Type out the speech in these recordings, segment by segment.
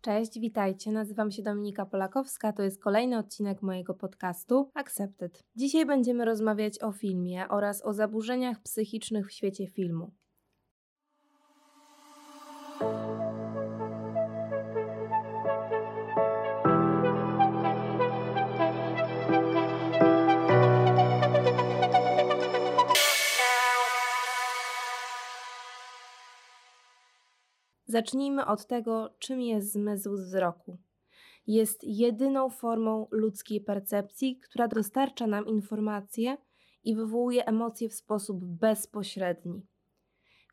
Cześć, witajcie. Nazywam się Dominika Polakowska. To jest kolejny odcinek mojego podcastu Accepted. Dzisiaj będziemy rozmawiać o filmie oraz o zaburzeniach psychicznych w świecie filmu. Zacznijmy od tego, czym jest zmysł wzroku. Jest jedyną formą ludzkiej percepcji, która dostarcza nam informacje i wywołuje emocje w sposób bezpośredni.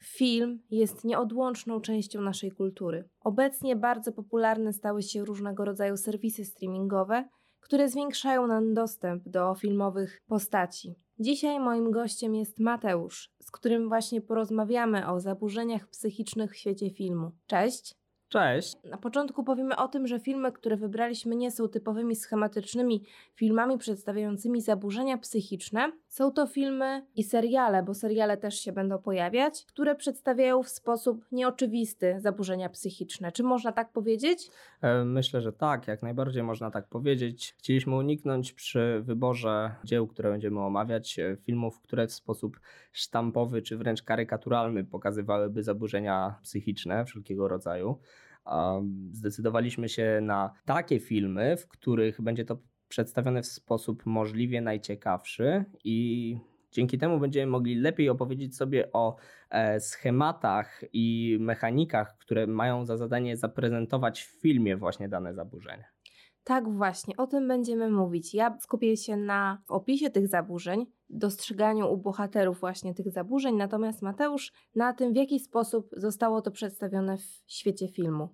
Film jest nieodłączną częścią naszej kultury. Obecnie bardzo popularne stały się różnego rodzaju serwisy streamingowe, które zwiększają nam dostęp do filmowych postaci. Dzisiaj moim gościem jest Mateusz, z którym właśnie porozmawiamy o zaburzeniach psychicznych w świecie filmu. Cześć! Cześć. Na początku powiemy o tym, że filmy, które wybraliśmy, nie są typowymi schematycznymi filmami przedstawiającymi zaburzenia psychiczne. Są to filmy i seriale, bo seriale też się będą pojawiać, które przedstawiają w sposób nieoczywisty zaburzenia psychiczne. Czy można tak powiedzieć? E, myślę, że tak, jak najbardziej można tak powiedzieć. Chcieliśmy uniknąć przy wyborze dzieł, które będziemy omawiać, e, filmów, które w sposób sztampowy czy wręcz karykaturalny pokazywałyby zaburzenia psychiczne wszelkiego rodzaju zdecydowaliśmy się na takie filmy, w których będzie to przedstawione w sposób możliwie najciekawszy i dzięki temu będziemy mogli lepiej opowiedzieć sobie o e, schematach i mechanikach, które mają za zadanie zaprezentować w filmie właśnie dane zaburzenia. Tak, właśnie, o tym będziemy mówić. Ja skupię się na opisie tych zaburzeń, dostrzeganiu u bohaterów właśnie tych zaburzeń, natomiast Mateusz na tym, w jaki sposób zostało to przedstawione w świecie filmu.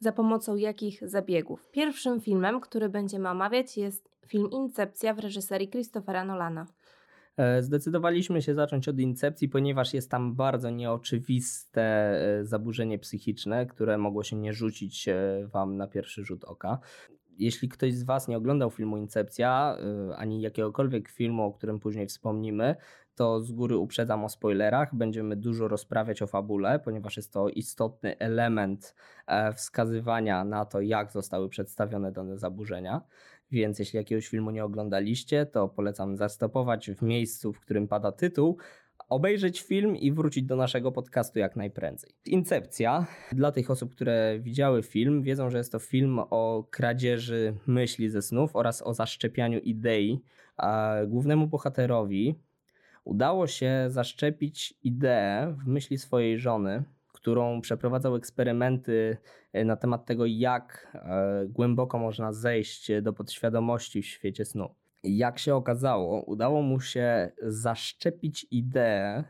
Za pomocą jakich zabiegów. Pierwszym filmem, który będziemy omawiać, jest film Incepcja w reżyserii Christophera Nolana. E, zdecydowaliśmy się zacząć od incepcji, ponieważ jest tam bardzo nieoczywiste e, zaburzenie psychiczne, które mogło się nie rzucić Wam na pierwszy rzut oka jeśli ktoś z Was nie oglądał filmu Incepcja, y, ani jakiegokolwiek filmu, o którym później wspomnimy, to z góry uprzedzam o spoilerach. Będziemy dużo rozprawiać o fabule, ponieważ jest to istotny element e, wskazywania na to, jak zostały przedstawione dane zaburzenia. Więc jeśli jakiegoś filmu nie oglądaliście, to polecam zastopować w miejscu, w którym pada tytuł, obejrzeć film i wrócić do naszego podcastu jak najprędzej. Incepcja. Dla tych osób, które widziały film, wiedzą, że jest to film o kradzieży myśli ze snów oraz o zaszczepianiu idei. A głównemu bohaterowi udało się zaszczepić ideę w myśli swojej żony, którą przeprowadzał eksperymenty e, na temat tego, jak e, głęboko można zejść do podświadomości w świecie snu jak się okazało, udało mu się zaszczepić ideę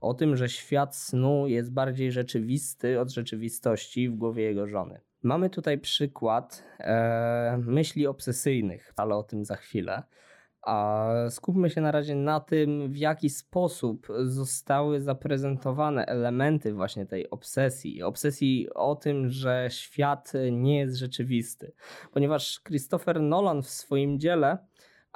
o tym, że świat snu jest bardziej rzeczywisty od rzeczywistości w głowie jego żony. Mamy tutaj przykład e, myśli obsesyjnych, ale o tym za chwilę. A skupmy się na razie na tym, w jaki sposób zostały zaprezentowane elementy właśnie tej obsesji. Obsesji o tym, że świat nie jest rzeczywisty. Ponieważ Christopher Nolan w swoim dziele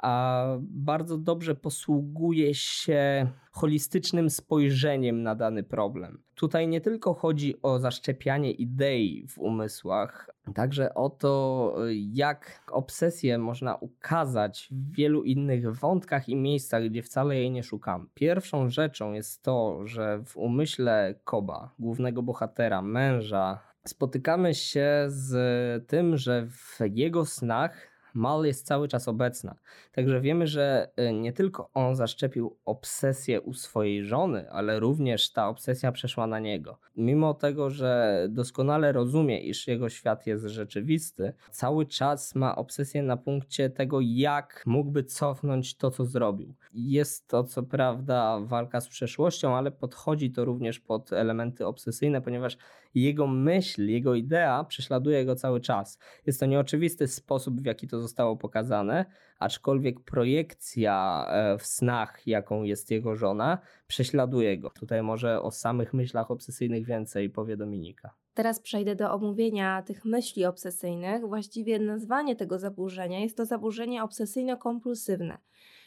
a bardzo dobrze posługuje się holistycznym spojrzeniem na dany problem. Tutaj nie tylko chodzi o zaszczepianie idei w umysłach, także o to, jak obsesję można ukazać w wielu innych wątkach i miejscach, gdzie wcale jej nie szukam. Pierwszą rzeczą jest to, że w umyśle Koba, głównego bohatera, męża, spotykamy się z tym, że w jego snach Mal jest cały czas obecna. Także wiemy, że y, nie tylko on zaszczepił obsesję u swojej żony, ale również ta obsesja przeszła na niego. Mimo tego, że doskonale rozumie, iż jego świat jest rzeczywisty, cały czas ma obsesję na punkcie tego, jak mógłby cofnąć to, co zrobił. Jest to co prawda walka z przeszłością, ale podchodzi to również pod elementy obsesyjne, ponieważ jego myśl, jego idea prześladuje go cały czas. Jest to nieoczywisty sposób, w jaki to zostało pokazane, aczkolwiek projekcja e, w snach, jaką jest jego żona, prześladuje go. Tutaj może o samych myślach obsesyjnych więcej powie Dominika. Teraz przejdę do omówienia tych myśli obsesyjnych. Właściwie nazwanie tego zaburzenia jest to zaburzenie obsesyjno-kompulsywne,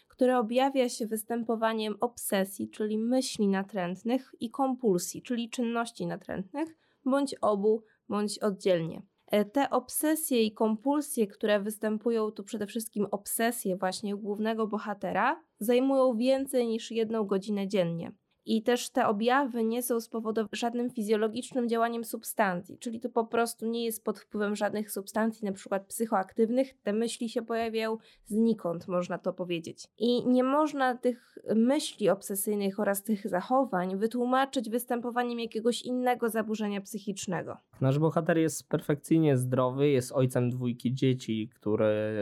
które objawia się występowaniem obsesji, czyli myśli natrętnych, i kompulsji, czyli czynności natrętnych, bądź obu, bądź oddzielnie. E, te obsesje i kompulsje, które występują, tu przede wszystkim obsesje właśnie głównego bohatera, zajmują więcej niż jedną godzinę dziennie. I też te objawy nie są spowodowane żadnym fizjologicznym działaniem substancji, czyli to po prostu nie jest pod wpływem żadnych substancji, na przykład psychoaktywnych. Te myśli się pojawiają znikąd, można to powiedzieć. I nie można tych myśli obsesyjnych oraz tych zachowań wytłumaczyć występowaniem jakiegoś innego zaburzenia psychicznego. Nasz bohater jest perfekcyjnie zdrowy, jest ojcem dwójki dzieci, które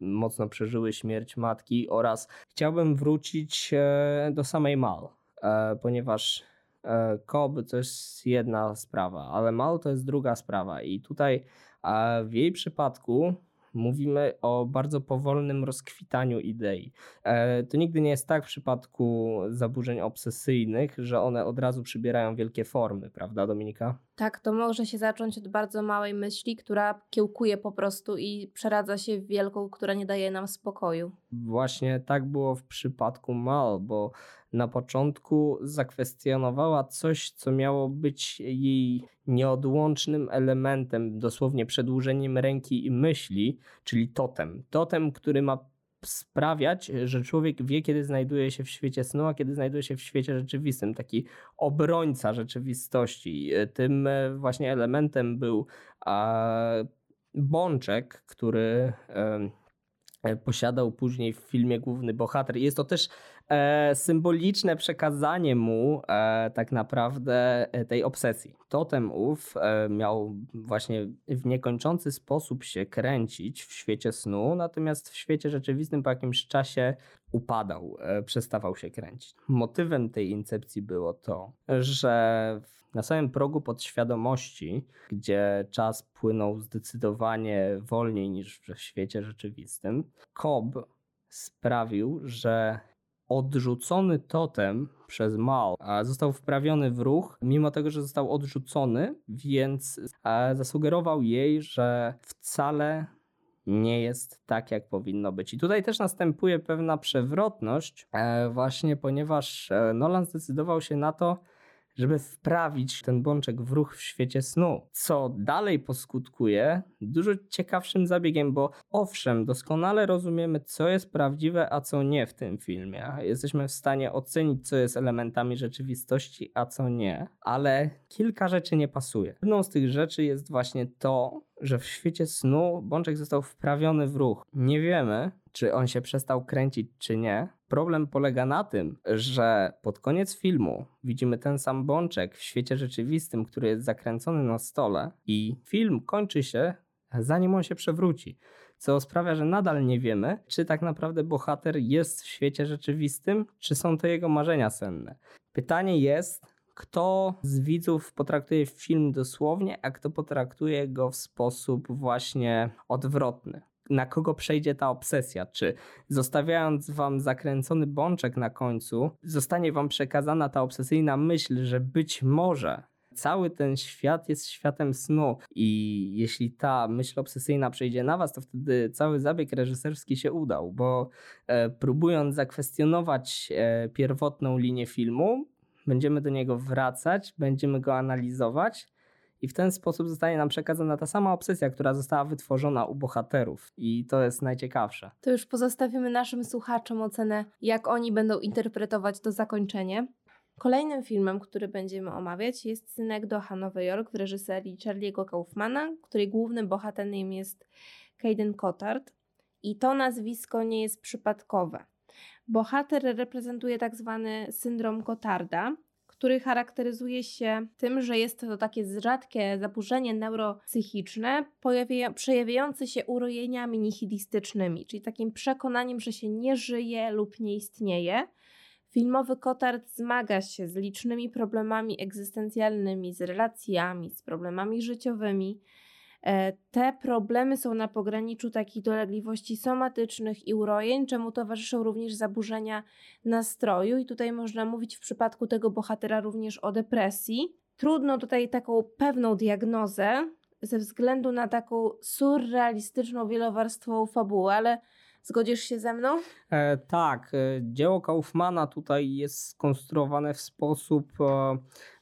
mocno przeżyły śmierć matki oraz chciałbym wrócić e, do samej Mal ponieważ Cobb e, to jest jedna sprawa, ale Mal to jest druga sprawa i tutaj w jej przypadku mówimy o bardzo powolnym rozkwitaniu idei. E, to nigdy nie jest tak w przypadku zaburzeń obsesyjnych, że one od razu przybierają wielkie formy, prawda Dominika? Tak, to może się zacząć od bardzo małej myśli, która kiełkuje po prostu i przeradza się w wielką, która nie daje nam spokoju. Właśnie tak było w przypadku Mal, bo na początku zakwestionowała coś, co miało być jej nieodłącznym elementem, dosłownie przedłużeniem ręki i myśli, czyli totem. Totem, który ma sprawiać, że człowiek wie, kiedy znajduje się w świecie snu, a kiedy znajduje się w świecie rzeczywistym. Taki obrońca rzeczywistości. Tym właśnie elementem był bączek, który posiadał później w filmie główny bohater. Jest to też e, symboliczne przekazanie mu e, tak naprawdę e, tej obsesji. Totem ów e, miał właśnie w niekończący sposób się kręcić w świecie snu, natomiast w świecie rzeczywistym po jakimś czasie upadał, e, przestawał się kręcić. Motywem tej incepcji było to, że na samym progu podświadomości, gdzie czas płynął zdecydowanie wolniej niż w świecie rzeczywistym, Cobb sprawił, że odrzucony totem przez Mao został wprawiony w ruch, mimo tego, że został odrzucony, więc zasugerował jej, że wcale nie jest tak, jak powinno być. I tutaj też następuje pewna przewrotność, e, właśnie ponieważ e, Nolan zdecydował się na to, żeby wprawić ten bączek w ruch w świecie snu, co dalej poskutkuje dużo ciekawszym zabiegiem, bo owszem, doskonale rozumiemy, co jest prawdziwe, a co nie w tym filmie. Jesteśmy w stanie ocenić, co jest elementami rzeczywistości, a co nie, ale kilka rzeczy nie pasuje. Jedną z tych rzeczy jest właśnie to, że w świecie snu bączek został wprawiony w ruch. Nie wiemy, czy on się przestał kręcić, czy nie. Problem polega na tym, że pod koniec filmu widzimy ten sam bączek w świecie rzeczywistym, który jest zakręcony na stole, i film kończy się zanim on się przewróci. Co sprawia, że nadal nie wiemy, czy tak naprawdę bohater jest w świecie rzeczywistym, czy są to jego marzenia senne. Pytanie jest, kto z widzów potraktuje film dosłownie, a kto potraktuje go w sposób właśnie odwrotny. Na kogo przejdzie ta obsesja? Czy zostawiając wam zakręcony bączek na końcu, zostanie wam przekazana ta obsesyjna myśl, że być może cały ten świat jest światem snu i jeśli ta myśl obsesyjna przejdzie na was, to wtedy cały zabieg reżyserski się udał, bo e, próbując zakwestionować e, pierwotną linię filmu, będziemy do niego wracać, będziemy go analizować i w ten sposób zostanie nam przekazana ta sama obsesja, która została wytworzona u bohaterów. I to jest najciekawsze. To już pozostawimy naszym słuchaczom ocenę, jak oni będą interpretować to zakończenie. Kolejnym filmem, który będziemy omawiać jest Synek do Nowy Jork w reżyserii Charlie'ego Kaufmana, której głównym bohaterem jest Caden Cotard. I to nazwisko nie jest przypadkowe. Bohater reprezentuje tak zwany syndrom Cotarda, który charakteryzuje się tym, że jest to takie rzadkie zaburzenie neuropsychiczne, przejawiające się urojeniami nihilistycznymi, czyli takim przekonaniem, że się nie żyje lub nie istnieje. Filmowy Kotard zmaga się z licznymi problemami egzystencjalnymi, z relacjami, z problemami życiowymi, te problemy są na pograniczu takich dolegliwości somatycznych i urojeń, czemu towarzyszą również zaburzenia nastroju, i tutaj można mówić w przypadku tego bohatera również o depresji. Trudno tutaj taką pewną diagnozę ze względu na taką surrealistyczną, wielowarstwową fabułę, ale Zgodzisz się ze mną? E, tak, e, dzieło Kaufmana tutaj jest skonstruowane w sposób e,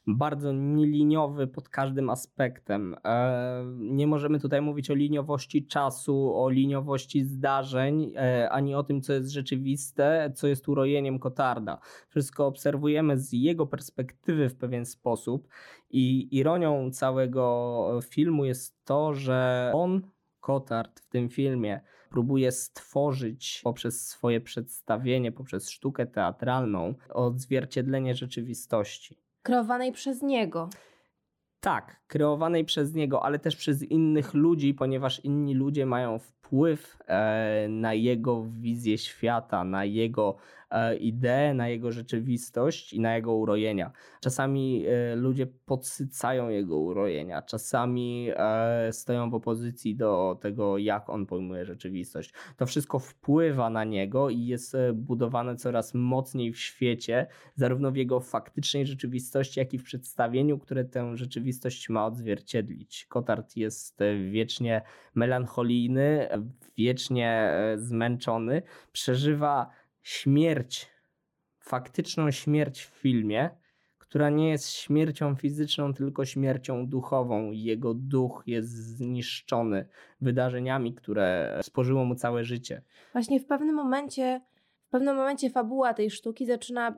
bardzo nieliniowy pod każdym aspektem. E, nie możemy tutaj mówić o liniowości czasu, o liniowości zdarzeń, e, ani o tym, co jest rzeczywiste, co jest urojeniem Kotarda. Wszystko obserwujemy z jego perspektywy w pewien sposób i ironią całego filmu jest to, że on, Kotard w tym filmie, próbuje stworzyć poprzez swoje przedstawienie, poprzez sztukę teatralną odzwierciedlenie rzeczywistości. Kreowanej przez niego. Tak, kreowanej przez niego, ale też przez innych ludzi, ponieważ inni ludzie mają wpływ e, na jego wizję świata, na jego e, ideę, na jego rzeczywistość i na jego urojenia. Czasami e, ludzie podsycają jego urojenia, czasami stoją w opozycji do tego, jak on pojmuje rzeczywistość. To wszystko wpływa na niego i jest budowane coraz mocniej w świecie, zarówno w jego faktycznej rzeczywistości, jak i w przedstawieniu, które tę rzeczywistość ma odzwierciedlić. Kotard jest wiecznie melancholijny, wiecznie e, zmęczony, przeżywa śmierć, faktyczną śmierć w filmie, która nie jest śmiercią fizyczną, tylko śmiercią duchową. Jego duch jest zniszczony wydarzeniami, które spożyło mu całe życie. Właśnie w pewnym momencie, w pewnym momencie fabuła tej sztuki zaczyna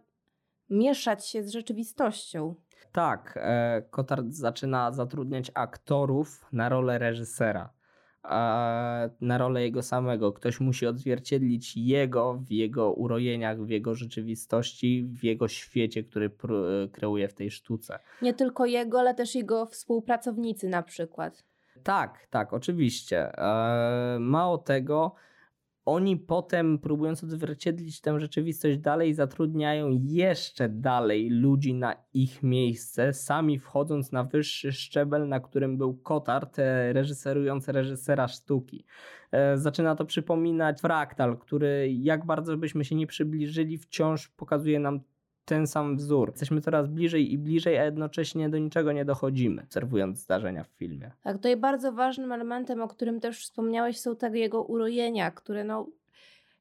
mieszać się z rzeczywistością. Tak, e, Kotard zaczyna zatrudniać aktorów na rolę reżysera na rolę jego samego. Ktoś musi odzwierciedlić jego w jego urojeniach, w jego rzeczywistości, w jego świecie, który kreuje w tej sztuce. Nie tylko jego, ale też jego współpracownicy na przykład. Tak, tak, oczywiście. E, mało tego, oni potem, próbując odzwierciedlić tę rzeczywistość dalej, zatrudniają jeszcze dalej ludzi na ich miejsce, sami wchodząc na wyższy szczebel, na którym był Kotard, e, reżyserujący reżysera sztuki. E, zaczyna to przypominać fraktal, który jak bardzo byśmy się nie przybliżyli, wciąż pokazuje nam ten sam wzór. Jesteśmy coraz bliżej i bliżej, a jednocześnie do niczego nie dochodzimy, obserwując zdarzenia w filmie. Tak, tutaj bardzo ważnym elementem, o którym też wspomniałeś, są te jego urojenia, które no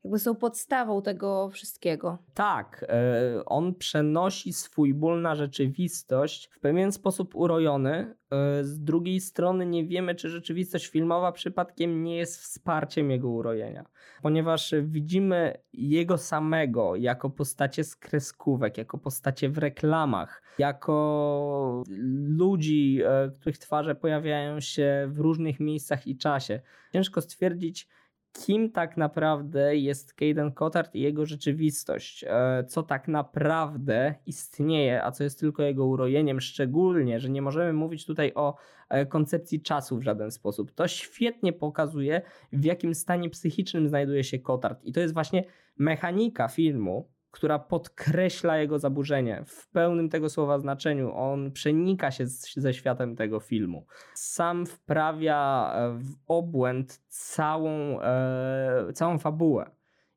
jakby są podstawą tego wszystkiego. Tak, e, on przenosi swój ból na rzeczywistość w pewien sposób urojony. E, z drugiej strony nie wiemy, czy rzeczywistość filmowa przypadkiem nie jest wsparciem jego urojenia, ponieważ widzimy jego samego jako postacie z kreskówek, jako postacie w reklamach, jako ludzi, e, których twarze pojawiają się w różnych miejscach i czasie. Ciężko stwierdzić, kim tak naprawdę jest Caden Cotard i jego rzeczywistość, e, co tak naprawdę istnieje, a co jest tylko jego urojeniem, szczególnie, że nie możemy mówić tutaj o e, koncepcji czasu w żaden sposób. To świetnie pokazuje, w jakim stanie psychicznym znajduje się Cotard i to jest właśnie mechanika filmu, która podkreśla jego zaburzenie w pełnym tego słowa znaczeniu. On przenika się z, ze światem tego filmu. Sam wprawia e, w obłęd całą, e, całą fabułę.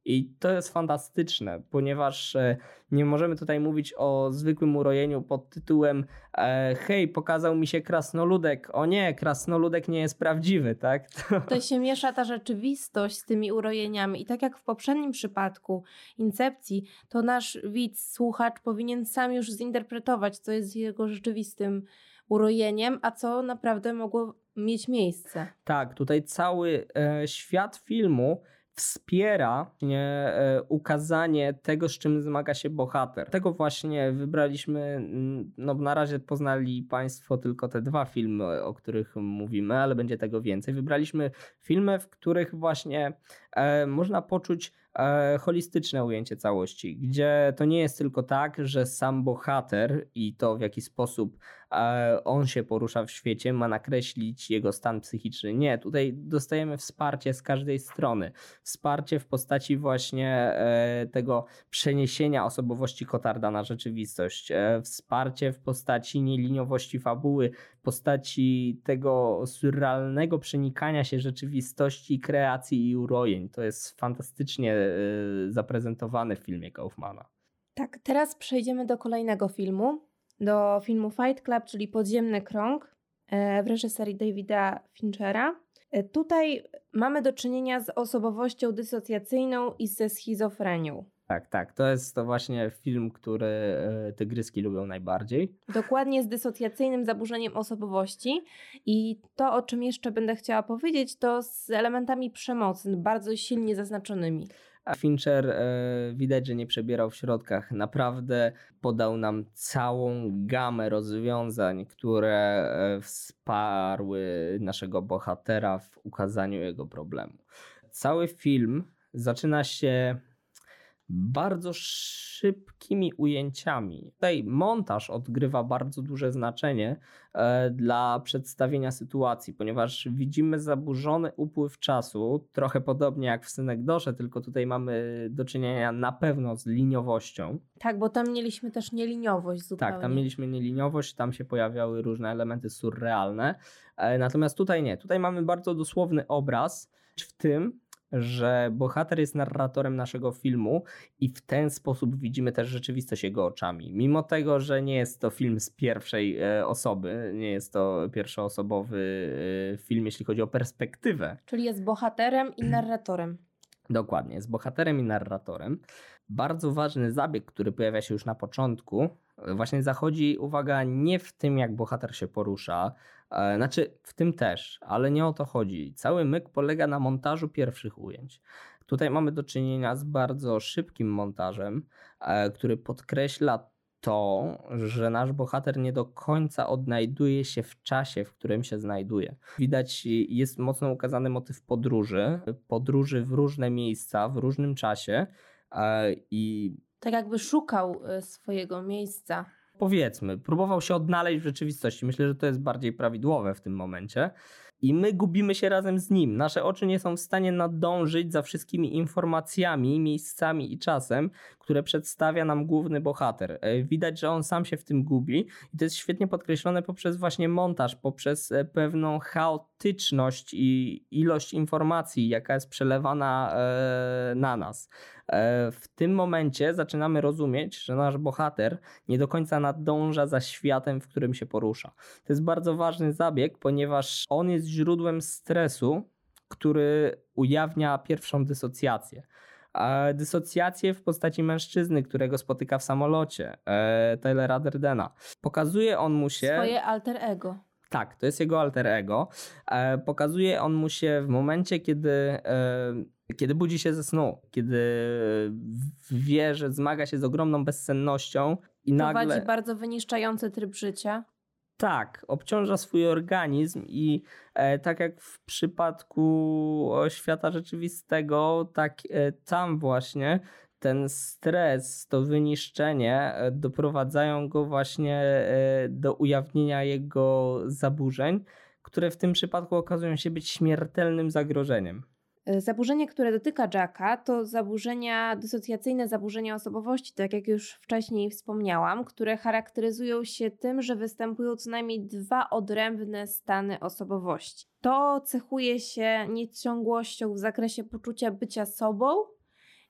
I to jest fantastyczne, ponieważ e, nie możemy tutaj mówić o zwykłym urojeniu pod tytułem e, hej, pokazał mi się krasnoludek. O nie, krasnoludek nie jest prawdziwy, tak? To... to się miesza ta rzeczywistość z tymi urojeniami i tak jak w poprzednim przypadku Incepcji, to nasz widz, słuchacz powinien sam już zinterpretować, co jest jego rzeczywistym urojeniem, a co naprawdę mogło mieć miejsce. Tak, tutaj cały e, świat filmu wspiera nie, e, ukazanie tego, z czym zmaga się bohater. Tego właśnie wybraliśmy, mm, no na razie poznali Państwo tylko te dwa filmy, o których mówimy, ale będzie tego więcej. Wybraliśmy filmy, w których właśnie e, można poczuć e, holistyczne ujęcie całości, gdzie to nie jest tylko tak, że sam bohater i to w jaki sposób on się porusza w świecie ma nakreślić jego stan psychiczny. Nie, tutaj dostajemy wsparcie z każdej strony. Wsparcie w postaci właśnie e, tego przeniesienia osobowości Kotarda na rzeczywistość. E, wsparcie w postaci nieliniowości fabuły, w postaci tego surrealnego przenikania się rzeczywistości, kreacji i urojeń. To jest fantastycznie Y, zaprezentowane w filmie Kaufmana. Tak, teraz przejdziemy do kolejnego filmu, do filmu Fight Club, czyli Podziemny Krąg e, w reżyserii Davida Finchera. E, Tutaj mamy do czynienia z osobowością dysocjacyjną i ze schizofrenią. Tak, tak. To jest to właśnie film, który e, tygryski lubią najbardziej. Dokładnie z dysocjacyjnym zaburzeniem osobowości. I to, o czym jeszcze będę chciała powiedzieć, to z elementami przemocy, bardzo silnie zaznaczonymi. A Fincher e, widać, że nie przebierał w środkach. Naprawdę podał nam całą gamę rozwiązań, które e, wsparły naszego bohatera w ukazaniu jego problemu. Cały film zaczyna się bardzo szybkimi ujęciami. Tutaj montaż odgrywa bardzo duże znaczenie e, dla przedstawienia sytuacji, ponieważ widzimy zaburzony upływ czasu, trochę podobnie jak w Synekdosze, tylko tutaj mamy do czynienia na pewno z liniowością. Tak, bo tam mieliśmy też nieliniowość zupełnie. Tak, tam mieliśmy nieliniowość, tam się pojawiały różne elementy surrealne, e, natomiast tutaj nie. Tutaj mamy bardzo dosłowny obraz w tym, że bohater jest narratorem naszego filmu i w ten sposób widzimy też rzeczywistość jego oczami. Mimo tego, że nie jest to film z pierwszej e, osoby, nie jest to pierwszoosobowy e, film, jeśli chodzi o perspektywę. Czyli jest bohaterem i narratorem. Dokładnie, jest bohaterem i narratorem. Bardzo ważny zabieg, który pojawia się już na początku, właśnie zachodzi uwaga nie w tym, jak bohater się porusza, e, znaczy w tym też, ale nie o to chodzi. Cały myk polega na montażu pierwszych ujęć. Tutaj mamy do czynienia z bardzo szybkim montażem, e, który podkreśla to, że nasz bohater nie do końca odnajduje się w czasie, w którym się znajduje. Widać, jest mocno ukazany motyw podróży, podróży w różne miejsca, w różnym czasie e, i Tak jakby szukał e, swojego miejsca. powiedzmy, próbował się odnaleźć w rzeczywistości. Myślę, że to jest bardziej prawidłowe w tym momencie. I my gubimy się razem z nim. Nasze oczy nie są w stanie nadążyć za wszystkimi informacjami, miejscami i czasem, które przedstawia nam główny bohater. E, Widać, że on sam się w tym gubi i to jest świetnie podkreślone poprzez właśnie montaż, poprzez e, pewną chaotyczność i ilość informacji, jaka jest przelewana e, na nas. E, W tym momencie zaczynamy rozumieć, że nasz bohater nie do końca nadąża za światem, w którym się porusza. To jest bardzo ważny zabieg, ponieważ on jest źródłem stresu, który ujawnia pierwszą dysocjację. A Dysocjację w postaci mężczyzny, którego spotyka w samolocie, e, Taylora Derdena. Pokazuje on mu się. Swoje alter ego. Tak, to jest jego alter ego. E, pokazuje on mu się w momencie, kiedy, e, kiedy budzi się ze snu, kiedy wie, że zmaga się z ogromną bezsennością i Prowadzi nagle. bardzo wyniszczający tryb życia. Tak, obciąża swój organizm i e, tak jak w przypadku świata rzeczywistego, tak e, tam właśnie ten stres, to wyniszczenie e, doprowadzają go właśnie e, do ujawnienia jego zaburzeń, które w tym przypadku okazują się być śmiertelnym zagrożeniem. E, Zaburzenie, które dotyka Jacka, to zaburzenia dysocjacyjne, zaburzenia osobowości, tak jak już wcześniej wspomniałam, które charakteryzują się tym, że występują co najmniej dwa odrębne stany osobowości. To cechuje się nieciągłością w zakresie poczucia bycia sobą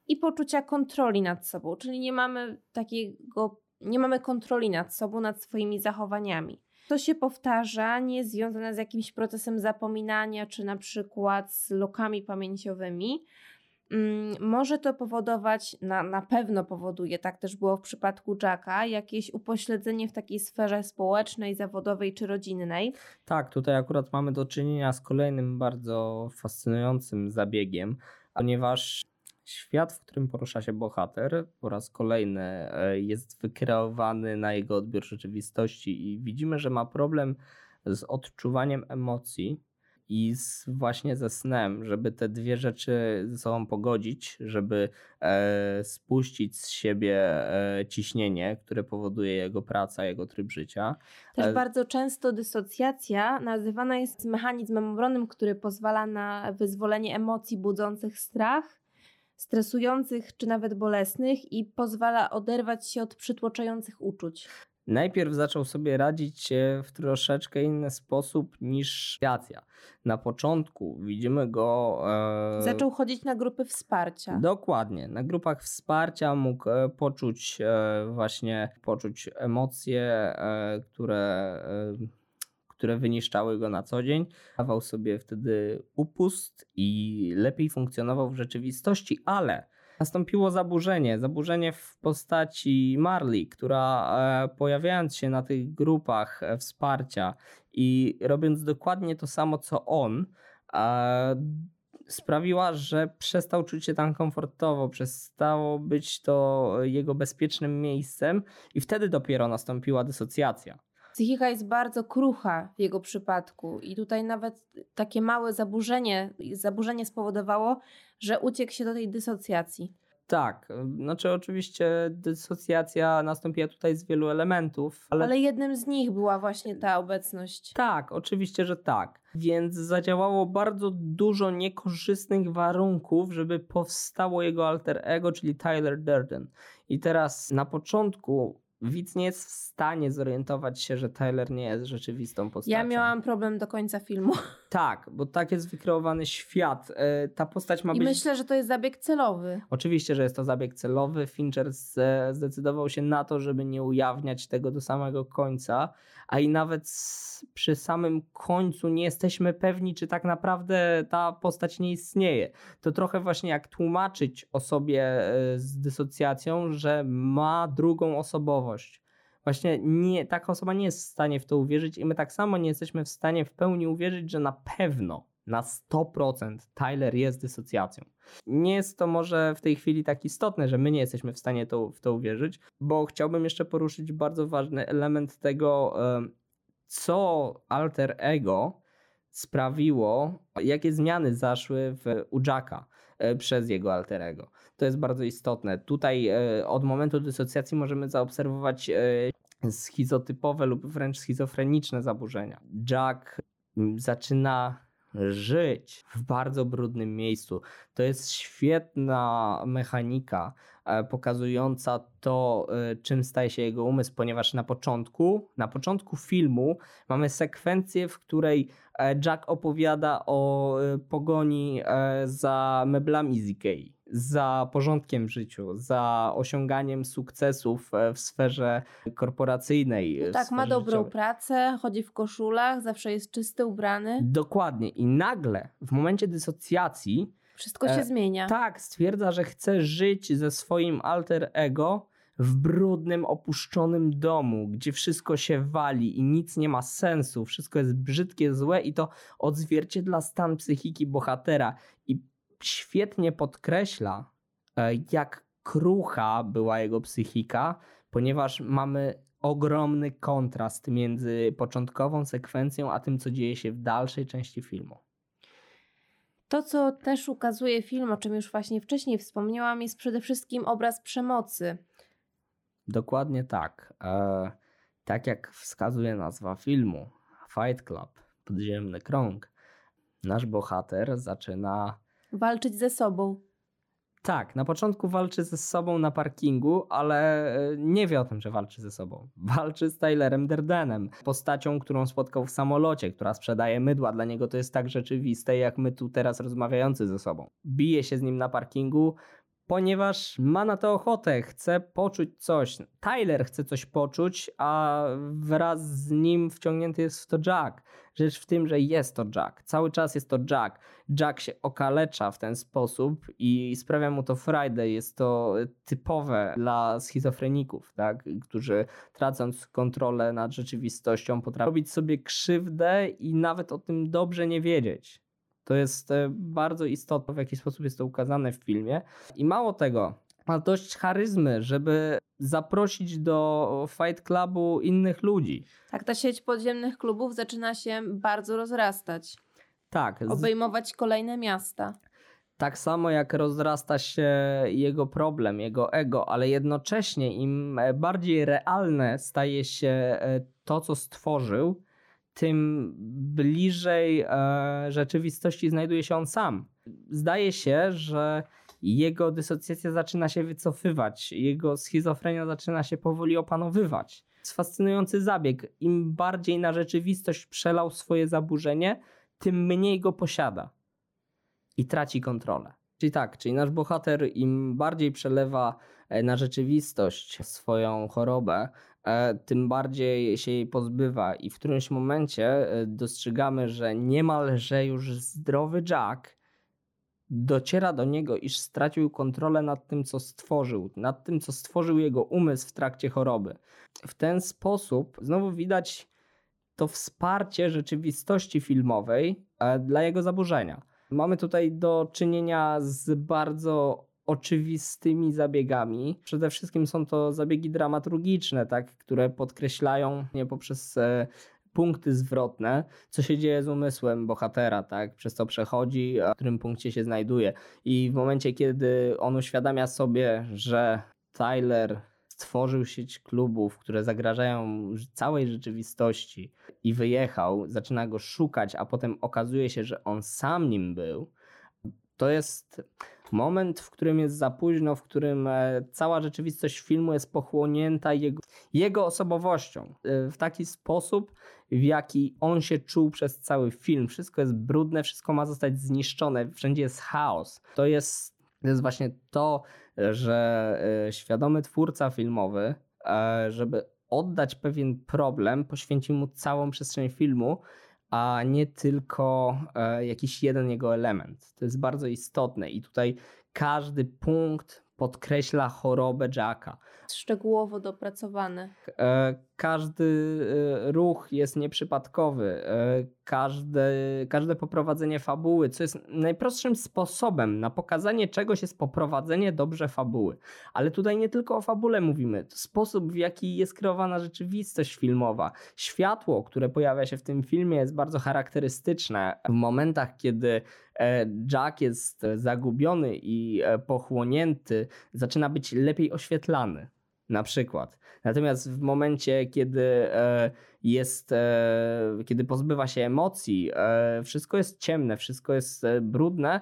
i poczucia kontroli nad sobą, czyli nie mamy takiego, nie mamy kontroli nad sobą, nad swoimi zachowaniami. To się powtarza, nie jest związane z jakimś procesem zapominania, czy na przykład z lokami pamięciowymi. Mm, Może to powodować, na, na pewno powoduje, tak też było w przypadku Jacka, jakieś upośledzenie w takiej sferze społecznej, zawodowej czy rodzinnej. Tak, tutaj akurat mamy do czynienia z kolejnym bardzo fascynującym zabiegiem, ponieważ świat, w którym porusza się bohater, po raz kolejny e, jest wykreowany na jego odbiór rzeczywistości i widzimy, że ma problem z odczuwaniem emocji i z, właśnie ze snem, żeby te dwie rzeczy ze sobą pogodzić, żeby e, spuścić z siebie e, ciśnienie, które powoduje jego praca, jego tryb życia. Też E, bardzo często dysocjacja nazywana jest mechanizmem obronnym, który pozwala na wyzwolenie emocji budzących strach, stresujących czy nawet bolesnych i pozwala oderwać się od przytłoczających uczuć. Najpierw zaczął sobie radzić w troszeczkę inny sposób niż Jacja. Na początku widzimy go. E, Zaczął chodzić na grupy wsparcia. Dokładnie. Na grupach wsparcia mógł e, poczuć e, właśnie poczuć emocje, e, które, e, które wyniszczały go na co dzień. Dawał sobie wtedy upust i lepiej funkcjonował w rzeczywistości, ale nastąpiło zaburzenie. Zaburzenie w postaci Marley, która e, pojawiając się na tych grupach e, wsparcia i robiąc dokładnie to samo co on, e, sprawiła, że przestał czuć się tam komfortowo, przestało być to jego bezpiecznym miejscem i wtedy dopiero nastąpiła dysocjacja. Psychika jest bardzo krucha w jego przypadku i tutaj nawet takie małe zaburzenie, zaburzenie spowodowało, że uciekł się do tej dysocjacji. Tak, znaczy oczywiście dysocjacja nastąpiła tutaj z wielu elementów, ale... ale jednym z nich była właśnie ta obecność. Tak, oczywiście, że tak. Więc zadziałało bardzo dużo niekorzystnych warunków, żeby powstało jego alter ego, czyli Tyler Durden. I teraz na początku widz nie jest w stanie zorientować się, że Tyler nie jest rzeczywistą postacią. Ja miałam problem do końca filmu. Tak, bo tak jest wykreowany świat. E, ta postać ma I być... myślę, że to jest zabieg celowy. Oczywiście, że jest to zabieg celowy. Fincher zdecydował się na to, żeby nie ujawniać tego do samego końca, a i nawet przy samym końcu nie jesteśmy pewni, czy tak naprawdę ta postać nie istnieje. To trochę właśnie jak tłumaczyć osobie e, z dysocjacją, że ma drugą osobowość. Właśnie nie, taka osoba nie jest w stanie w to uwierzyć i my tak samo nie jesteśmy w stanie w pełni uwierzyć, że na pewno na 100% Tyler jest dysocjacją. Nie jest to może w tej chwili tak istotne, że my nie jesteśmy w stanie to, w to uwierzyć, bo chciałbym jeszcze poruszyć bardzo ważny element tego, co alter ego sprawiło, jakie zmiany zaszły w u Jacka e, przez jego alter ego. To jest bardzo istotne. Tutaj e, od momentu dysocjacji możemy zaobserwować e, schizotypowe lub wręcz schizofreniczne zaburzenia. Jack zaczyna żyć w bardzo brudnym miejscu. To jest świetna mechanika e, pokazująca to, czym staje się jego umysł, ponieważ na początku, na początku filmu mamy sekwencję, w której Jack opowiada o pogoni za meblami z Ikei za porządkiem w życiu, za osiąganiem sukcesów e, w sferze korporacyjnej. No tak, ma dobrą życiowej. pracę, chodzi w koszulach, zawsze jest czysty, ubrany. Dokładnie. I nagle w momencie dysocjacji. Wszystko się e, zmienia. Tak, stwierdza, że chce żyć ze swoim alter ego w brudnym, opuszczonym domu, gdzie wszystko się wali i nic nie ma sensu, wszystko jest brzydkie, złe i to odzwierciedla stan psychiki bohatera. I świetnie podkreśla, e, jak krucha była jego psychika, ponieważ mamy ogromny kontrast między początkową sekwencją a tym, co dzieje się w dalszej części filmu. To, co też ukazuje film, o czym już właśnie wcześniej wspomniałam, jest przede wszystkim obraz przemocy. Dokładnie tak. E, tak jak wskazuje nazwa filmu, Fight Club, podziemny krąg, nasz bohater zaczyna walczyć ze sobą. Tak, na początku walczy ze sobą na parkingu, ale e, nie wie o tym, że walczy ze sobą. Walczy z Tylerem Derdenem, postacią, którą spotkał w samolocie, która sprzedaje mydła. Dla niego to jest tak rzeczywiste, jak my tu teraz rozmawiający ze sobą. Bije się z nim na parkingu, ponieważ ma na to ochotę, chce poczuć coś. Tyler chce coś poczuć, a wraz z nim wciągnięty jest w to Jack. Rzecz w tym, że jest to Jack. Cały czas jest to Jack. Jack się okalecza w ten sposób i sprawia mu to Friday. Jest to typowe dla schizofreników, tak? którzy tracąc kontrolę nad rzeczywistością potrafią robić sobie krzywdę i nawet o tym dobrze nie wiedzieć. To jest e, bardzo istotne, w jaki sposób jest to ukazane w filmie. I mało tego, ma dość charyzmy, żeby zaprosić do Fight Clubu innych ludzi. Tak, ta sieć podziemnych klubów zaczyna się bardzo rozrastać. Tak. Obejmować kolejne miasta. Tak samo jak rozrasta się jego problem, jego ego, ale jednocześnie im bardziej realne staje się e, to, co stworzył, tym bliżej e, rzeczywistości znajduje się on sam. Zdaje się, że jego dysocjacja zaczyna się wycofywać, jego schizofrenia zaczyna się powoli opanowywać. Fascynujący zabieg. Im bardziej na rzeczywistość przelał swoje zaburzenie, tym mniej go posiada i traci kontrolę. Czyli tak, czyli nasz bohater im bardziej przelewa e, na rzeczywistość swoją chorobę, tym bardziej się jej pozbywa i w którymś momencie e, dostrzegamy, że niemalże już zdrowy Jack dociera do niego, iż stracił kontrolę nad tym, co stworzył, nad tym, co stworzył jego umysł w trakcie choroby. W ten sposób znowu widać to wsparcie rzeczywistości filmowej e, dla jego zaburzenia. Mamy tutaj do czynienia z bardzo oczywistymi zabiegami. Przede wszystkim są to zabiegi dramaturgiczne, tak, które podkreślają nie poprzez e, punkty zwrotne, co się dzieje z umysłem bohatera, tak, przez co przechodzi, w którym punkcie się znajduje. I w momencie, kiedy on uświadamia sobie, że Tyler stworzył sieć klubów, które zagrażają całej rzeczywistości i wyjechał, zaczyna go szukać, a potem okazuje się, że on sam nim był, to jest moment, w którym jest za późno, w którym e, cała rzeczywistość filmu jest pochłonięta jego, jego osobowością e, w taki sposób, w jaki on się czuł przez cały film. Wszystko jest brudne, wszystko ma zostać zniszczone, wszędzie jest chaos. To jest, to jest właśnie to, że e, świadomy twórca filmowy, żeby oddać pewien problem, poświęci mu całą przestrzeń filmu, a nie tylko e, jakiś jeden jego element. To jest bardzo istotne i tutaj każdy punkt podkreśla chorobę Jacka. Szczegółowo dopracowane. E, każdy e, ruch jest nieprzypadkowy, e, każde, każde poprowadzenie fabuły, co jest najprostszym sposobem na pokazanie czegoś jest poprowadzenie dobrze fabuły. Ale tutaj nie tylko o fabule mówimy, sposób w jaki jest kreowana rzeczywistość filmowa. Światło, które pojawia się w tym filmie jest bardzo charakterystyczne. W momentach, kiedy Jack jest zagubiony i pochłonięty, zaczyna być lepiej oświetlany na przykład. Natomiast w momencie, kiedy e, jest, e, kiedy pozbywa się emocji, e, wszystko jest ciemne, wszystko jest brudne,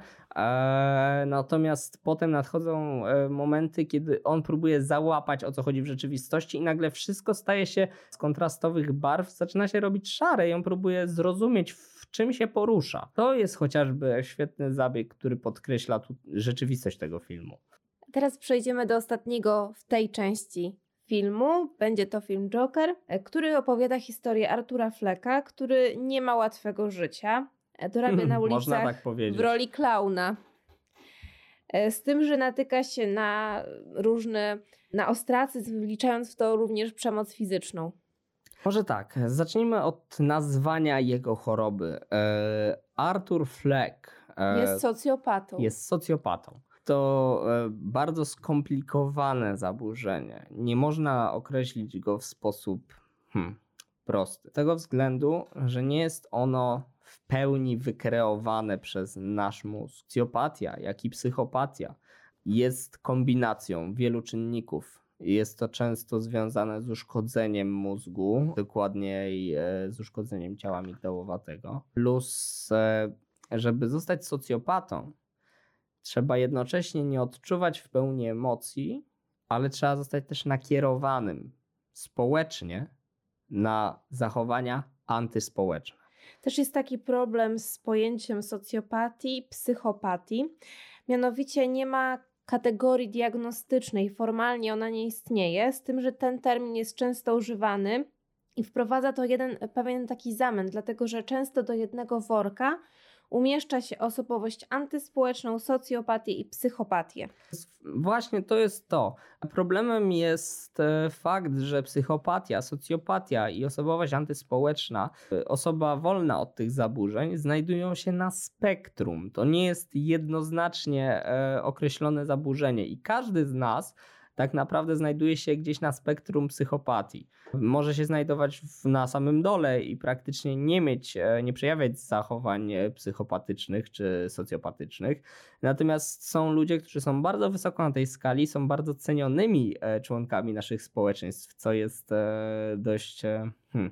natomiast potem nadchodzą momenty, kiedy on próbuje załapać o co chodzi w rzeczywistości i nagle wszystko staje się z kontrastowych barw, zaczyna się robić szare i on próbuje zrozumieć czym się porusza. To jest chociażby świetny zabieg, który podkreśla tu rzeczywistość tego filmu. Teraz przejdziemy do ostatniego w tej części filmu. Będzie to film Joker, e, który opowiada historię Artura Flecka, który nie ma łatwego życia. E, dorabia na ulicach tak w roli klauna. E, z tym, że natyka się na różne, na ostracyzm, wliczając w to również przemoc fizyczną. Może tak, zacznijmy od nazwania jego choroby. Arthur Fleck jest socjopatą. Jest socjopatą to e, bardzo skomplikowane zaburzenie. Nie można określić go w sposób hmm, prosty. Z tego względu, że nie jest ono w pełni wykreowane przez nasz mózg. Socjopatia, jak i psychopatia jest kombinacją wielu czynników. Jest to często związane z uszkodzeniem mózgu, dokładniej e, z uszkodzeniem ciała migdałowatego. Plus, e, żeby zostać socjopatą, trzeba jednocześnie nie odczuwać w pełni emocji, ale trzeba zostać też nakierowanym społecznie na zachowania antyspołeczne. Też jest taki problem z pojęciem socjopatii, psychopatii. Mianowicie nie ma kategorii diagnostycznej, formalnie ona nie istnieje, z tym, że ten termin jest często używany i wprowadza to jeden pewien taki zamęt, dlatego że często do jednego worka umieszcza się osobowość antyspołeczną, socjopatię i psychopatię. Właśnie to jest to. Problemem jest e, fakt, że psychopatia, socjopatia i osobowość antyspołeczna, e, osoba wolna od tych zaburzeń, znajdują się na spektrum. To nie jest jednoznacznie e, określone zaburzenie i każdy z nas tak naprawdę znajduje się gdzieś na spektrum psychopatii. Może się znajdować w, na samym dole i praktycznie nie mieć, e, nie przejawiać zachowań e, psychopatycznych czy socjopatycznych. Natomiast są ludzie, którzy są bardzo wysoko na tej skali, są bardzo cenionymi e, członkami naszych społeczeństw, co jest dość hmm,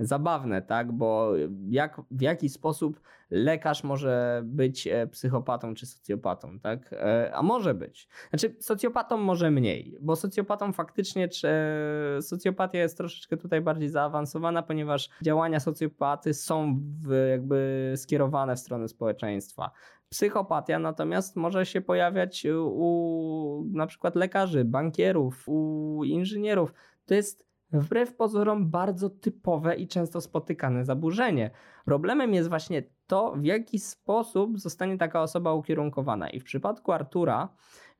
zabawne, tak? Bo jak, w jaki sposób lekarz może być e, psychopatą czy socjopatą, tak? E, a może być. Znaczy, socjopatą może mniej, bo socjopatą faktycznie, czy, e, socjopatia jest troszeczkę tutaj bardziej zaawansowana, ponieważ działania socjopaty są w, jakby skierowane w stronę społeczeństwa. Psychopatia natomiast może się pojawiać u na przykład lekarzy, bankierów, u inżynierów. To jest wbrew pozorom bardzo typowe i często spotykane zaburzenie. Problemem jest właśnie to, w jaki sposób zostanie taka osoba ukierunkowana. I w przypadku Artura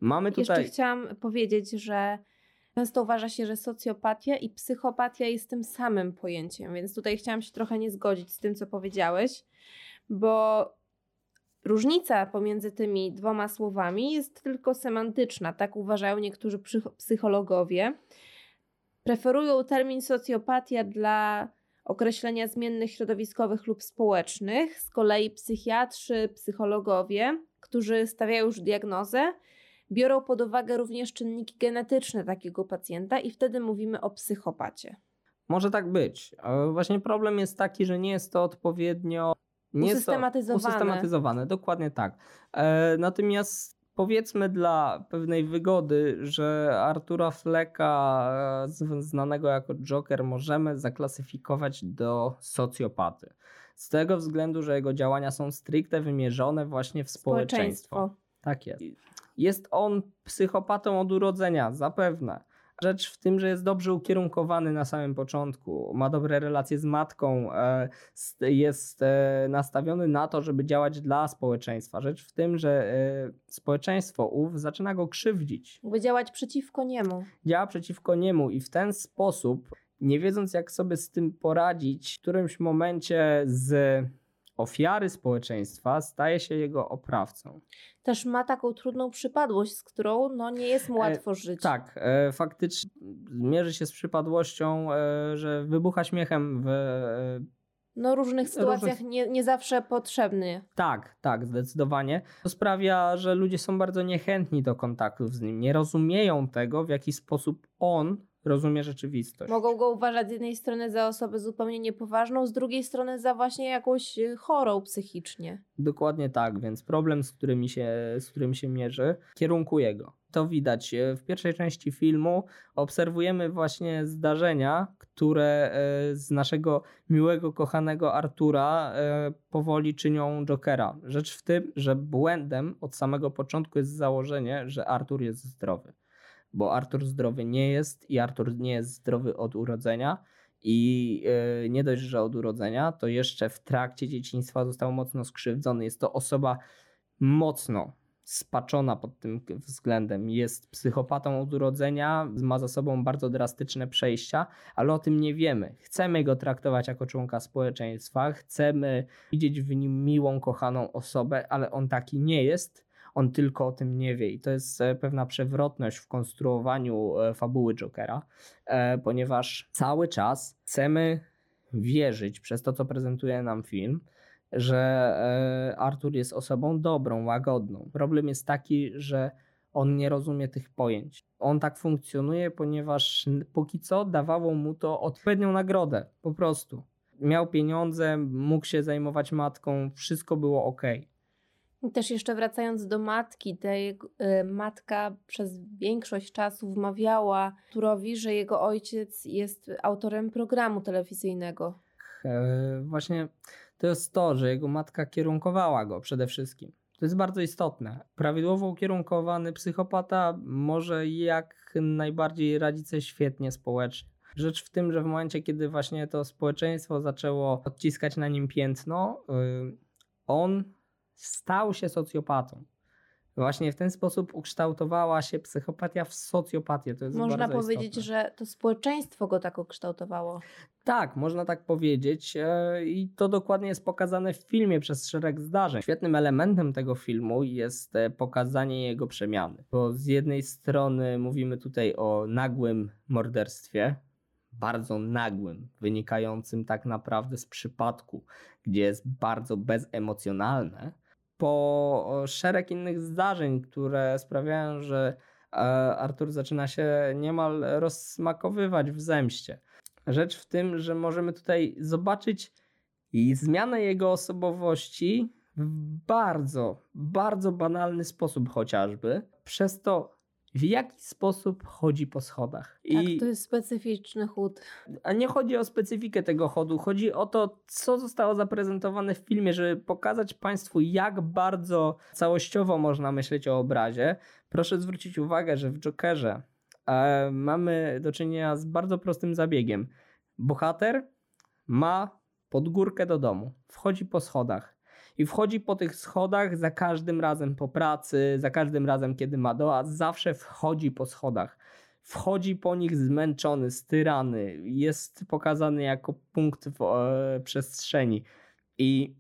mamy tutaj. Jeszcze chciałam powiedzieć, że często uważa się, że socjopatia i psychopatia jest tym samym pojęciem, więc tutaj chciałam się trochę nie zgodzić z tym, co powiedziałeś, bo różnica pomiędzy tymi dwoma słowami jest tylko semantyczna, tak uważają niektórzy psychologowie. Preferują termin socjopatia dla określenia zmiennych środowiskowych lub społecznych. Z kolei psychiatrzy, psychologowie, którzy stawiają już diagnozę, biorą pod uwagę również czynniki genetyczne takiego pacjenta i wtedy mówimy o psychopacie. Może tak być. Właśnie problem jest taki, że nie jest to odpowiednio nie usystematyzowane. usystematyzowane, dokładnie tak. E, natomiast powiedzmy dla pewnej wygody, że Artura Fleka, e, znanego jako Joker, możemy zaklasyfikować do socjopaty. Z tego względu, że jego działania są stricte wymierzone właśnie w społeczeństwo. społeczeństwo. Tak jest. Jest on psychopatą od urodzenia, zapewne. Rzecz w tym, że jest dobrze ukierunkowany na samym początku, ma dobre relacje z matką, e, jest e, nastawiony na to, żeby działać dla społeczeństwa. Rzecz w tym, że e, społeczeństwo ów zaczyna go krzywdzić. By działać przeciwko niemu. Działa przeciwko niemu i w ten sposób, nie wiedząc jak sobie z tym poradzić, w którymś momencie z ofiary społeczeństwa staje się jego oprawcą. Też ma taką trudną przypadłość, z którą no, nie jest mu e, łatwo żyć. E, tak, e, faktycznie mierzy się z przypadłością, e, że wybucha śmiechem w e, no, różnych sytuacjach różnych... Nie, nie zawsze potrzebny. Tak, tak, zdecydowanie. To sprawia, że ludzie są bardzo niechętni do kontaktów z nim. Nie rozumieją tego, w jaki sposób on rozumie rzeczywistość. Mogą go uważać z jednej strony za osobę zupełnie niepoważną, z drugiej strony za właśnie jakąś y, chorą psychicznie. Dokładnie tak, więc problem, z którym się, z którym się mierzy, kierunkuje go. To widać. Y, w pierwszej części filmu obserwujemy właśnie zdarzenia, które y, z naszego miłego, kochanego Artura powoli czynią Jokera. Rzecz w tym, że błędem od samego początku jest założenie, że Artur jest zdrowy bo Artur zdrowy nie jest i Artur nie jest zdrowy od urodzenia. I yy, nie dość, że od urodzenia, to jeszcze w trakcie dzieciństwa został mocno skrzywdzony. Jest to osoba mocno spaczona pod tym względem. Jest psychopatą od urodzenia, ma za sobą bardzo drastyczne przejścia, ale o tym nie wiemy. Chcemy go traktować jako członka społeczeństwa, chcemy widzieć w nim miłą, kochaną osobę, ale on taki nie jest on tylko o tym nie wie. I to jest e, pewna przewrotność w konstruowaniu e, fabuły Jokera, e, ponieważ cały czas chcemy wierzyć przez to, co prezentuje nam film, że Artur jest osobą dobrą, łagodną. Problem jest taki, że on nie rozumie tych pojęć. On tak funkcjonuje, ponieważ póki co dawało mu to odpowiednią nagrodę, po prostu. Miał pieniądze, mógł się zajmować matką, wszystko było ok. Też jeszcze wracając do matki, tej y, matka przez większość czasu wmawiała Turowi, że jego ojciec jest autorem programu telewizyjnego. E, właśnie to jest to, że jego matka kierunkowała go przede wszystkim. To jest bardzo istotne. Prawidłowo ukierunkowany psychopata może jak najbardziej radzić sobie świetnie społecznie. Rzecz w tym, że w momencie, kiedy właśnie to społeczeństwo zaczęło odciskać na nim piętno, y, on stał się socjopatą. Właśnie w ten sposób ukształtowała się psychopatia w socjopatię. To jest można powiedzieć, istotne. że to społeczeństwo go tak ukształtowało. Tak, można tak powiedzieć. E, I to dokładnie jest pokazane w filmie przez szereg zdarzeń. Świetnym elementem tego filmu jest e, pokazanie jego przemiany. Bo z jednej strony mówimy tutaj o nagłym morderstwie, bardzo nagłym, wynikającym tak naprawdę z przypadku, gdzie jest bardzo bezemocjonalne po szereg innych zdarzeń, które sprawiają, że e, Artur zaczyna się niemal rozsmakowywać w zemście. Rzecz w tym, że możemy tutaj zobaczyć zmianę jego osobowości w bardzo, bardzo banalny sposób chociażby. Przez to w jaki sposób chodzi po schodach. I tak, to jest specyficzny chód. A nie chodzi o specyfikę tego chodu, chodzi o to, co zostało zaprezentowane w filmie, żeby pokazać Państwu, jak bardzo całościowo można myśleć o obrazie. Proszę zwrócić uwagę, że w Jokerze e, mamy do czynienia z bardzo prostym zabiegiem. Bohater ma podgórkę do domu, wchodzi po schodach. I wchodzi po tych schodach za każdym razem po pracy, za każdym razem, kiedy ma dojazd, zawsze wchodzi po schodach. Wchodzi po nich zmęczony, styrany, jest pokazany jako punkt w e, przestrzeni. I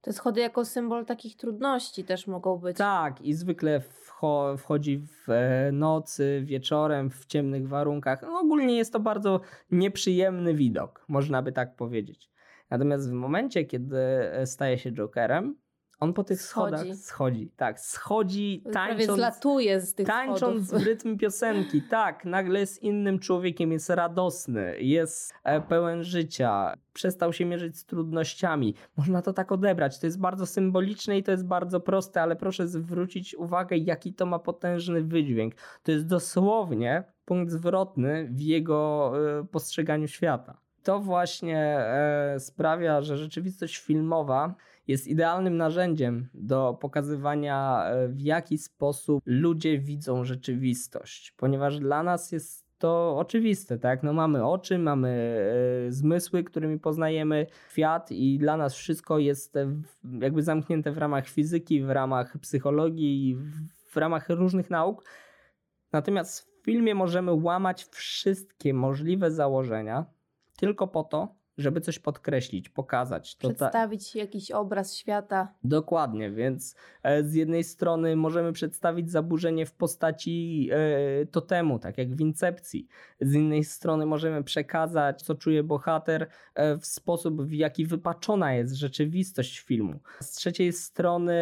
Te schody jako symbol takich trudności też mogą być. tak, i zwykle wcho- wchodzi w e, nocy, wieczorem, w ciemnych warunkach. No, ogólnie jest to bardzo nieprzyjemny widok, można by tak powiedzieć. Natomiast w momencie, kiedy e, staje się Jokerem, on po tych schodach schodzi. Tak, schodzi tańcząc, zlatuje z tych tańcząc schodów. w rytm piosenki. Tak, nagle jest innym człowiekiem, jest radosny, jest e, pełen życia, przestał się mierzyć z trudnościami. Można to tak odebrać. To jest bardzo symboliczne i to jest bardzo proste, ale proszę zwrócić uwagę, jaki to ma potężny wydźwięk. To jest dosłownie punkt zwrotny w jego e, postrzeganiu świata. To właśnie e, sprawia, że rzeczywistość filmowa jest idealnym narzędziem do pokazywania, e, w jaki sposób ludzie widzą rzeczywistość, ponieważ dla nas jest to oczywiste, tak? No mamy oczy, mamy e, zmysły, którymi poznajemy świat i dla nas wszystko jest jakby zamknięte w ramach fizyki, w ramach psychologii, w ramach różnych nauk. Natomiast w filmie możemy łamać wszystkie możliwe założenia tylko po to, żeby coś podkreślić, pokazać. To ta- Przedstawić jakiś obraz świata. Dokładnie, więc e, z jednej strony możemy przedstawić zaburzenie w postaci e, totemu, tak jak w Incepcji. Z innej strony możemy przekazać, co czuje bohater e, w sposób, w jaki wypaczona jest rzeczywistość filmu. Z trzeciej strony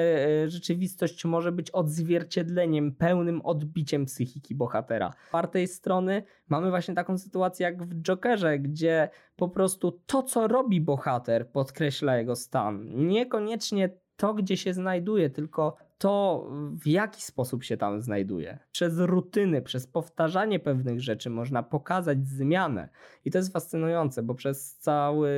rzeczywistość może być odzwierciedleniem, pełnym odbiciem psychiki bohatera. Z czwartej strony mamy właśnie taką sytuację jak w Jokerze, gdzie po prostu to, co robi bohater, podkreśla jego stan. Niekoniecznie to, gdzie się znajduje, tylko to, w jaki sposób się tam znajduje. Przez rutyny, przez powtarzanie pewnych rzeczy można pokazać zmianę. I to jest fascynujące, bo przez cały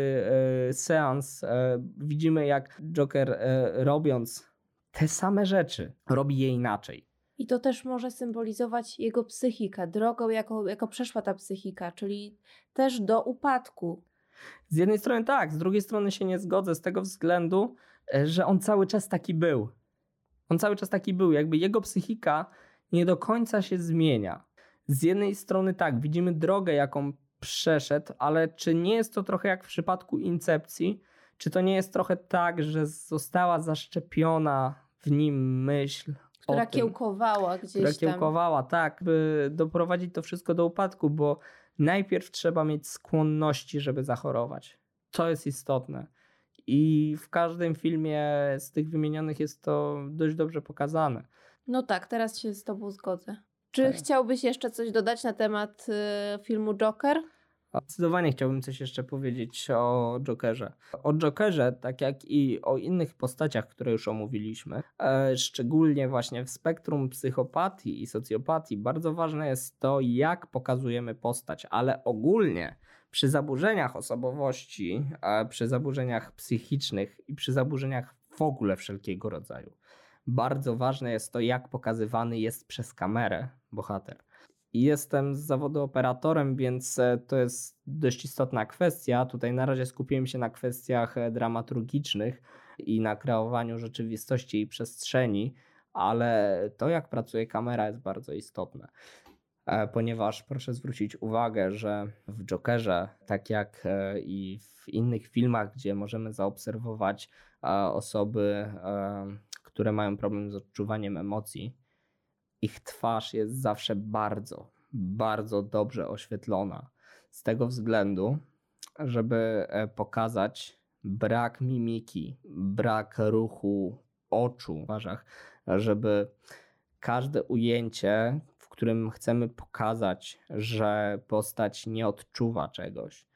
e, seans e, widzimy, jak Joker e, robiąc te same rzeczy, robi je inaczej. I to też może symbolizować jego psychikę, drogę, jako, jako przeszła ta psychika, czyli też do upadku. Z jednej strony tak, z drugiej strony się nie zgodzę z tego względu, e, że on cały czas taki był. On cały czas taki był, jakby jego psychika nie do końca się zmienia. Z jednej strony tak, widzimy drogę, jaką przeszedł, ale czy nie jest to trochę jak w przypadku Incepcji? Czy to nie jest trochę tak, że została zaszczepiona w nim myśl, Która tym, kiełkowała gdzieś która tam. kiełkowała, tak, by doprowadzić to wszystko do upadku, bo najpierw trzeba mieć skłonności, żeby zachorować. To jest istotne. I w każdym filmie z tych wymienionych jest to dość dobrze pokazane. No tak, teraz się z tobą zgodzę. Czy Tak. chciałbyś jeszcze coś dodać na temat y, filmu Joker? Zdecydowanie chciałbym coś jeszcze powiedzieć o Jokerze. O Jokerze, tak jak i o innych postaciach, które już omówiliśmy, e, szczególnie właśnie w spektrum psychopatii i socjopatii, bardzo ważne jest to, jak pokazujemy postać, ale ogólnie przy zaburzeniach osobowości, e, przy zaburzeniach psychicznych i przy zaburzeniach w ogóle wszelkiego rodzaju. Bardzo ważne jest to, jak pokazywany jest przez kamerę bohater. Jestem z zawodu operatorem, więc e, to jest dość istotna kwestia. Tutaj na razie skupiłem się na kwestiach e, dramaturgicznych i na kreowaniu rzeczywistości i przestrzeni, ale to, jak pracuje kamera, jest bardzo istotne. E, Ponieważ proszę zwrócić uwagę, że w Jokerze, tak jak i w innych filmach, gdzie możemy zaobserwować osoby, które mają problem z odczuwaniem emocji, ich twarz jest zawsze bardzo, bardzo dobrze oświetlona. Z tego względu, żeby e, pokazać brak mimiki, brak ruchu oczu w żeby każde ujęcie, w którym chcemy pokazać, że postać nie odczuwa czegoś,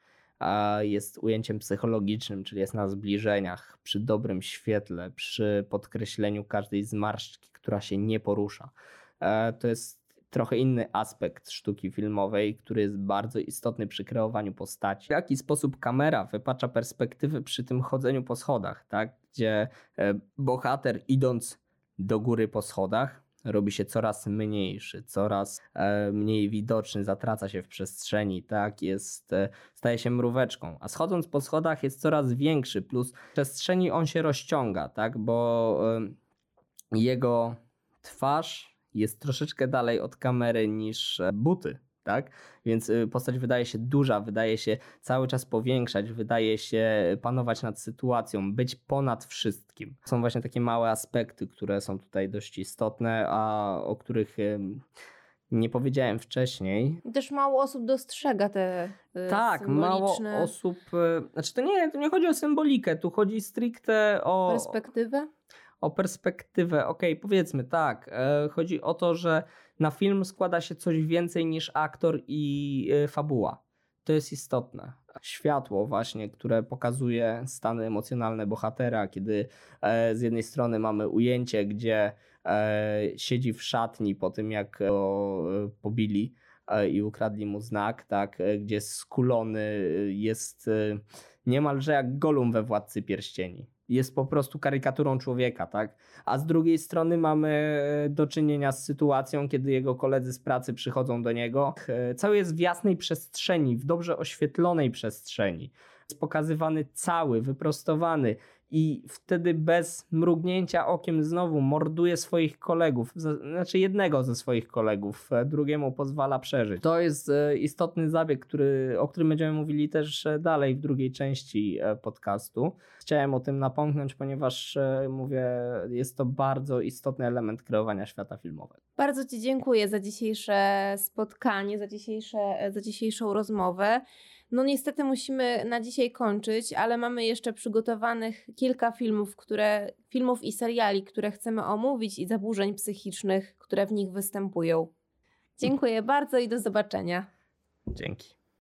jest ujęciem psychologicznym, czyli jest na zbliżeniach, przy dobrym świetle, przy podkreśleniu każdej zmarszczki, która się nie porusza. E, To jest trochę inny aspekt sztuki filmowej, który jest bardzo istotny przy kreowaniu postaci. W jaki sposób kamera wypacza perspektywy przy tym chodzeniu po schodach, tak? gdzie e, bohater idąc do góry po schodach robi się coraz mniejszy, coraz e, mniej widoczny, zatraca się w przestrzeni, tak, jest, staje się mróweczką, a schodząc po schodach jest coraz większy, plus w przestrzeni on się rozciąga, tak, bo jego twarz jest troszeczkę dalej od kamery niż e, buty, tak? Więc y, postać wydaje się duża, wydaje się cały czas powiększać, wydaje się panować nad sytuacją, być ponad wszystkim. Są właśnie takie małe aspekty, które są tutaj dość istotne, a o których nie powiedziałem wcześniej. Też mało osób dostrzega te y, Tak, mało osób. Y, znaczy, to nie, to nie chodzi o symbolikę, tu chodzi stricte o. Perspektywę? O perspektywę, okay, powiedzmy tak. E, chodzi o to, że na film składa się coś więcej niż aktor i e, fabuła. To jest istotne. Światło, właśnie, które pokazuje stany emocjonalne bohatera, kiedy e, z jednej strony mamy ujęcie, gdzie siedzi w szatni po tym, jak go pobili i ukradli mu znak, tak, gdzie skulony jest niemalże jak Golum we Władcy Pierścieni jest po prostu karykaturą człowieka, tak? A z drugiej strony mamy e, do czynienia z sytuacją, kiedy jego koledzy z pracy przychodzą do niego. E, cały jest w jasnej przestrzeni, w dobrze oświetlonej przestrzeni. Jest pokazywany cały, wyprostowany i wtedy bez mrugnięcia okiem znowu morduje swoich kolegów, znaczy jednego ze swoich kolegów, e, drugiemu pozwala przeżyć. To jest e, istotny zabieg, który, o którym będziemy mówili też e, dalej w drugiej części podcastu. Chciałem o tym napomknąć, ponieważ mówię, jest to bardzo istotny element kreowania świata filmowego. Bardzo Ci dziękuję za dzisiejsze spotkanie, za, dzisiejsze, za dzisiejszą rozmowę. No niestety musimy na dzisiaj kończyć, ale mamy jeszcze przygotowanych kilka filmów, które, filmów i seriali, które chcemy omówić i zaburzeń psychicznych, które w nich występują. Dziękuję bardzo i do zobaczenia. Dzięki.